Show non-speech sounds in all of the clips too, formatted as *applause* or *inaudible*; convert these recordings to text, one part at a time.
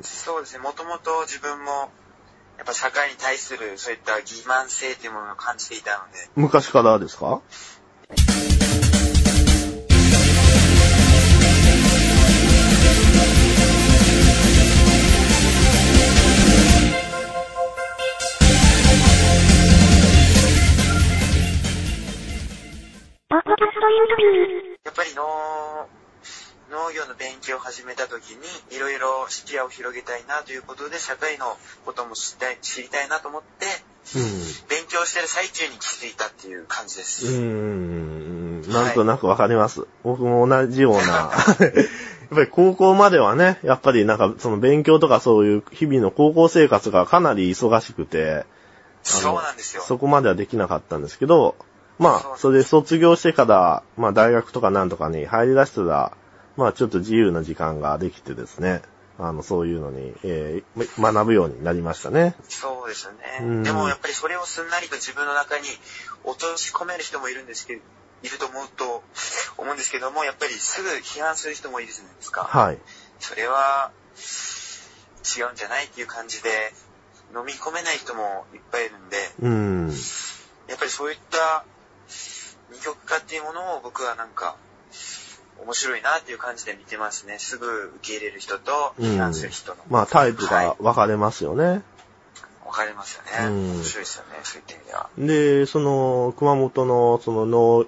そうですね、もともと自分も、やっぱ社会に対するそういった欺瞞性というものを感じていたので、昔からですか？やっぱり農、農業の勉強を始めた時に、いろいろ視野を広げたいなということで、社会のことも知りたい知りたいなと思って、勉強してる最中に気づいたっていう感じです。うん。なんとなくわかります。僕も同じような。*laughs* やっぱり高校まではね、やっぱりなんかその勉強とかそういう日々の高校生活がかなり忙しくて、そうなんですよ。そこまではできなかったんですけど、まあ、それで卒業してから、まあ大学とかなんとかに入り出したら、まあちょっと自由な時間ができてですね、あの、そういうのに、えー学ぶようになりましたね。そうですよね。うんでもやっぱりそれをすんなりと自分の中に落とし込める人もいるんですけど、いると思うと、思うんですけども、やっぱりすぐ批判する人もいるじゃないですか。はい。それは違うんじゃないっていう感じで、飲み込めない人もいっぱいいるんで、うん。やっぱりそういった二極化っていうものを僕はなんか、面白いなっていう感じで見てますね。すぐ受け入れる人と批判する人の。まあタイプはいが分かれますよね。分かれますよね。うん面白いですよね、そういった意味では。で、その、熊本のその農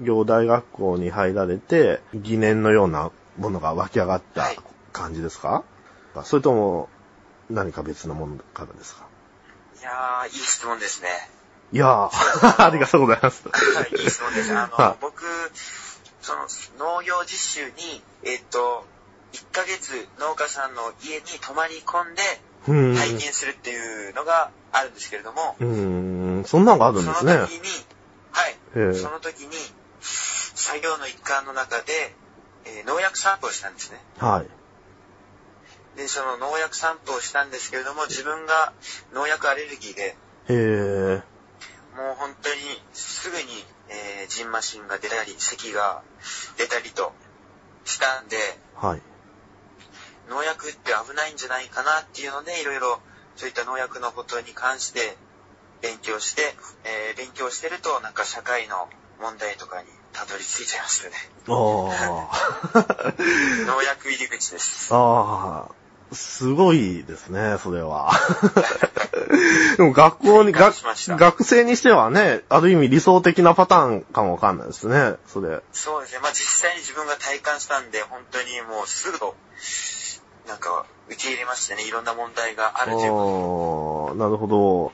業大学校に入られて、疑念のようなものが湧き上がったはい感じですか、それとも、何か別のものからですか？いやー、いい質問ですね。いやー、*laughs* ありがとうございます。はい、いい質問です。あの、はい僕、その農業実習に、えっと、1ヶ月農家さんの家に泊まり込んでうん。体験するっていうのがあるんですけれども、うん、そんなのがあるんそのですね。時に、はい、ええその時に、作業の一環の中で、えー農薬散布をしたんですね。はい。で、その農薬散布をしたんですけれども、自分が農薬アレルギーで、へえ。もう本当にすぐに、えー、ジンマシンが出たり、咳が出たりとしたんで、はい。農薬って危ないんじゃないかなっていうので、いろいろそういった農薬のことに関して勉強して、えー勉強してると、なんか社会の問題とかにたどり着いちゃいましたね。あ *laughs* 農薬入り口です。あ。ああ。すごいですね、それは。*laughs* でも学校に、学学生にしてはね、ある意味理想的なパターンかもわかんないですね、それ。そうですね。まあ実際に自分が体感したんで、本当にもうすぐ、なんか受け入れましたね。いろんな問題があるというこああ、なるほど。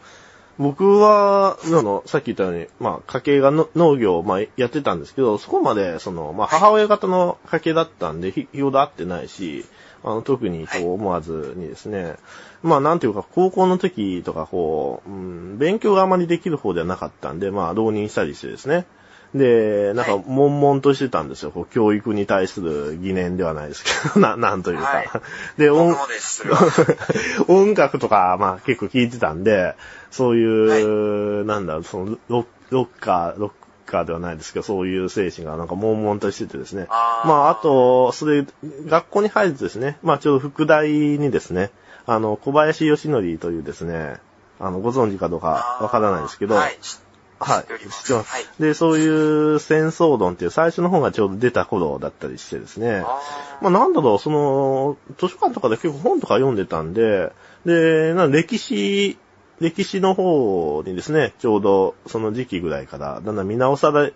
僕は、あの、さっき言ったように、まあ、家系がの農業を、まあ、やってたんですけど、そこまで、その、まあ、母親方の家系だったんで、ひよほど合ってないし、あの、特に、こはう、思わずにですね、まあ、なんていうか、高校の時とか、こう、うん、勉強があまりできる方ではなかったんで、まあ、浪人したりしてですね。で、なんか、はい悶々としてたんですよ。こう教育に対する疑念ではないですけど、*laughs* な、なんというか。はいで、と。音。*laughs* 音楽とか、まあ結構聞いてたんで、そういう、なんだろう、そのロッ、ロッカー、ロッカーではないですけど、そういう精神がなんか悶々としててですね。あーまああと、それ、学校に入るとですね、まあちょうど副大にですね、あの、小林義則というですね、あの、ご存知かどうかわからないですけど、はい。はい。知ってますはいで、そういう戦争論っていう最初の本がちょうど出た頃だったりしてですね。あまあなんだろう、その、図書館とかで結構本とか読んでたんで、で、な歴史、歴史の方にですね、ちょうどその時期ぐらいからだんだん見直され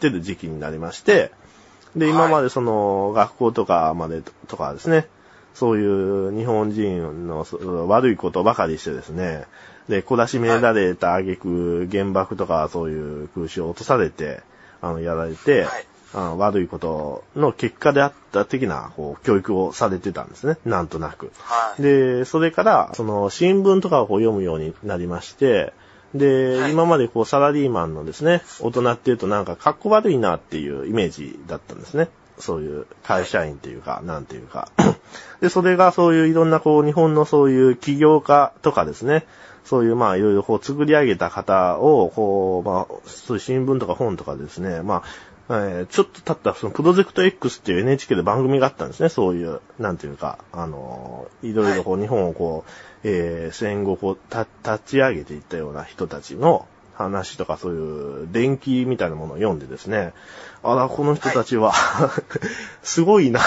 てる時期になりまして、で、はい。今までその学校とかまでとかですね、そういう日本人のそ悪いことばかりしてですね、で、懲らしめられた挙句、原爆とかそういう空襲を落とされて、あの、やられて、はい悪いことの結果であった的な、こう、教育をされてたんですね。なんとなく。はい。で、それから、その、新聞とかをこう読むようになりまして、で、はい今までこう、サラリーマンのですね、大人っていうとなんか、格好悪いなっていうイメージだったんですね。そういう会社員っていうか、なんていうか。で、それがそういういろんなこう、日本のそういう起業家とかですね、そういうまあいろいろこう作り上げた方を、こう、まあ、そういう新聞とか本とかですね、まあ、えーちょっと経った、そのプロジェクト X っていう NHK で番組があったんですね。そういう、なんていうか、あのーいろいろこう、日本をこう、えー戦後こう、た、立ち上げていったような人たちの話とかそういう電気みたいなものを読んでですね、あら、この人たちは、*laughs* すごいな、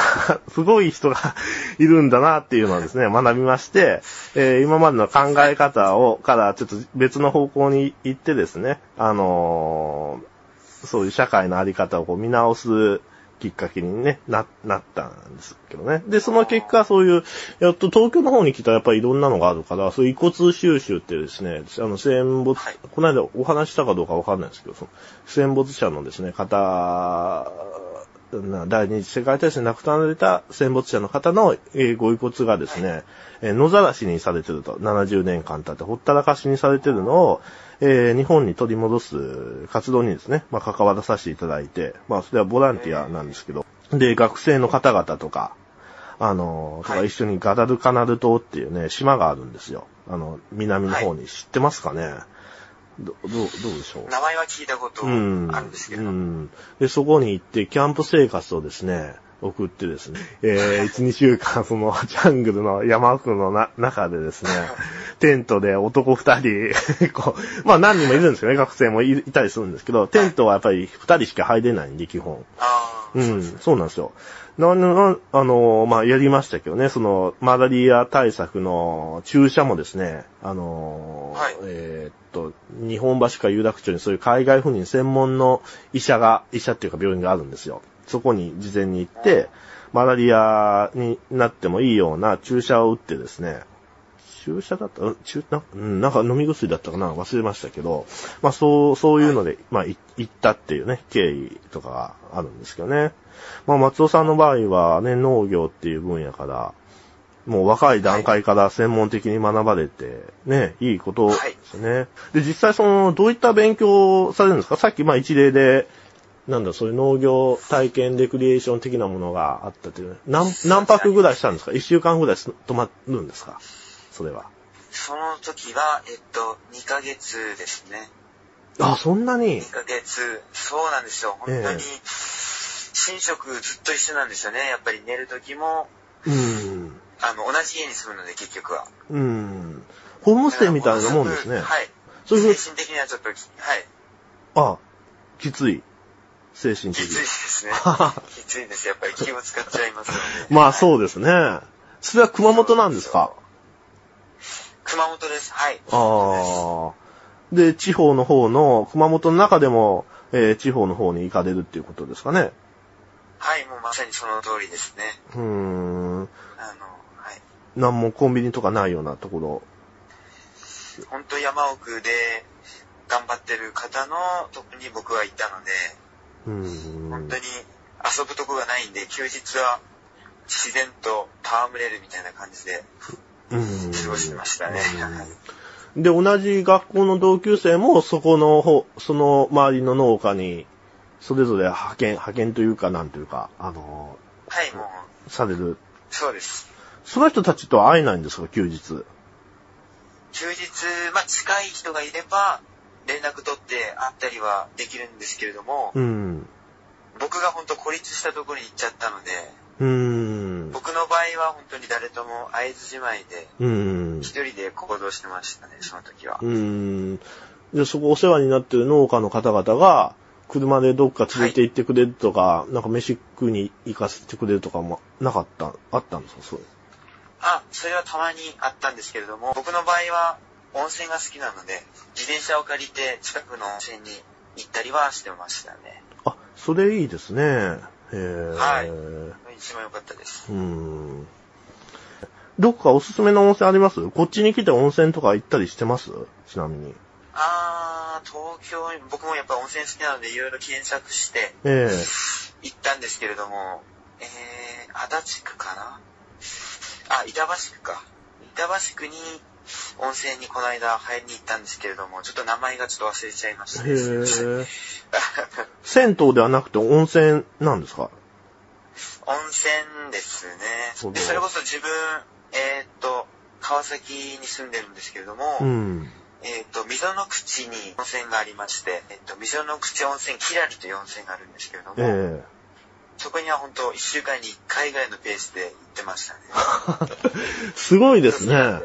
すごい人が *laughs* いるんだなっていうのをですね、学びまして、えー今までの考え方を、からちょっと別の方向に行ってですね、あのーそういう社会のあり方をこう見直すきっかけにね、な、なったんですけどね。で、その結果、そういう、やっと東京の方に来たらやっぱりいろんなのがあるから、そういう遺骨収集ってですね、あの、戦没、はいこの間お話ししたかどうかわかんないですけど、その戦没者のですね、方、な第二次世界大戦で亡くなられた戦没者の方の、えーご遺骨がですね、えー野ざらしにされてると、70年間経ってほったらかしにされてるのを、えー日本に取り戻す活動にですね、まあ、関わらさせていただいて、まあ、それはボランティアなんですけど、で、学生の方々とか、あの、はい一緒にガダルカナル島っていうね、島があるんですよ。あの、南の方に。知ってますかね？ど、どう、どうでしょう？名前は聞いたことあるんですけど、うん。で、そこに行って、キャンプ生活をですね、送ってですね、えー、1、2週間、その、ジャングルの山奥のな、中でですね、*laughs* テントで男二人、*laughs* こう、まあ何人もいるんですよね、学生もいいたりするんですけど、テントはやっぱり二人しか入れないんで、基本。うん、そうなんですよ。な、な、あの、まあ、やりましたけどね、その、マラリア対策の注射もですね、あの、はいえーっと、日本橋か有楽町にそういう海外赴任専門の医者が、医者っていうか病院があるんですよ。そこに事前に行って、マラリアになってもいいような注射を打ってですね、注射だった？うなうん、なんか飲み薬だったかな？忘れましたけど、まあそう、そういうので、まあい行ったっていうね、経緯とかがあるんですけどね。まあ松尾さんの場合はね、農業っていう分野から、もう若い段階から専門的に学ばれて、ね、いいことですね。で、実際その、どういった勉強をされるんですか？さっきまあ一例で、なんだ、そういう農業体験レクリエーション的なものがあったっていう。何、何泊ぐらいしたんですか？一週間ぐらいす泊まるんですか？それは。その時は、えっと、2ヶ月ですね。あ、そんなに？2ヶ月、そうなんですよ。本当にええ、寝食ずっと一緒なんですよね。やっぱり寝る時も、うん。あの、同じ家に住むので、結局は。うん。ホームステイみたいなもんですね。はい。そういう精神的にはちょっとき、はい。あ、きつい。精神的きついですね。きついです。やっぱり気を使っちゃいますので。まあう。そうですね。それは熊本なんですか？熊本です。はい。ああ。で、地方の方の、熊本の中でも、えー地方の方に行かれるっていうことですかね。はい、もうまさにその通りですね。うーん。あの、はい。なんもコンビニとかないようなところ。本当山奥で頑張ってる方のとこに僕はいたので、うーん。本当に遊ぶとこがないんで、休日は自然と戯れるみたいな感じでうん過ごしてましたね。うんで、同じ学校の同級生も、そこの方、その周りの農家に、それぞれ派遣、派遣というか、なんというか、あの、はい、もう、される。そうです。その人たちとは会えないんですか、休日。休日、まあ近い人がいれば、連絡取って会ったりはできるんですけれども、うん。僕が本当孤立したところに行っちゃったので、うーん。僕の場合は本当に誰とも会えずじまいで、うーん。一人で行動してましたね、その時はう。ーん。で、そこお世話になってる農家の方々が、車でどっか連れて行ってくれるとか、なんか飯食いに行かせてくれるとかもなかった、あったんですか、そう。あ、それはたまにあったんですけれども、僕の場合は温泉が好きなので、自転車を借りて近くの温泉に行ったりはしてましたね。あ、それいいですね。はい一番良かったです。うーん。どっかおすすめの温泉あります？こっちに来て温泉とか行ったりしてます？ちなみに。あー、東京、僕もやっぱ温泉好きなのでいろいろ検索してええ行ったんですけれども、えー、足立区かな？あ、板橋区か。板橋区に温泉にこの間入りに行ったんですけれども、ちょっと名前がちょっと忘れちゃいましたね。へえ。*laughs* 銭湯ではなくて温泉なんですか？温泉ですねそう。でそれこそ自分、えーっと、川崎に住んでるんですけれども、うん。えっ、と、溝の口に温泉がありまして、えっ、と、溝の口温泉キラリという温泉があるんですけれども、えそこには本当1週間に1回ぐらいのペースで行ってましたね。え *laughs* すごいですね。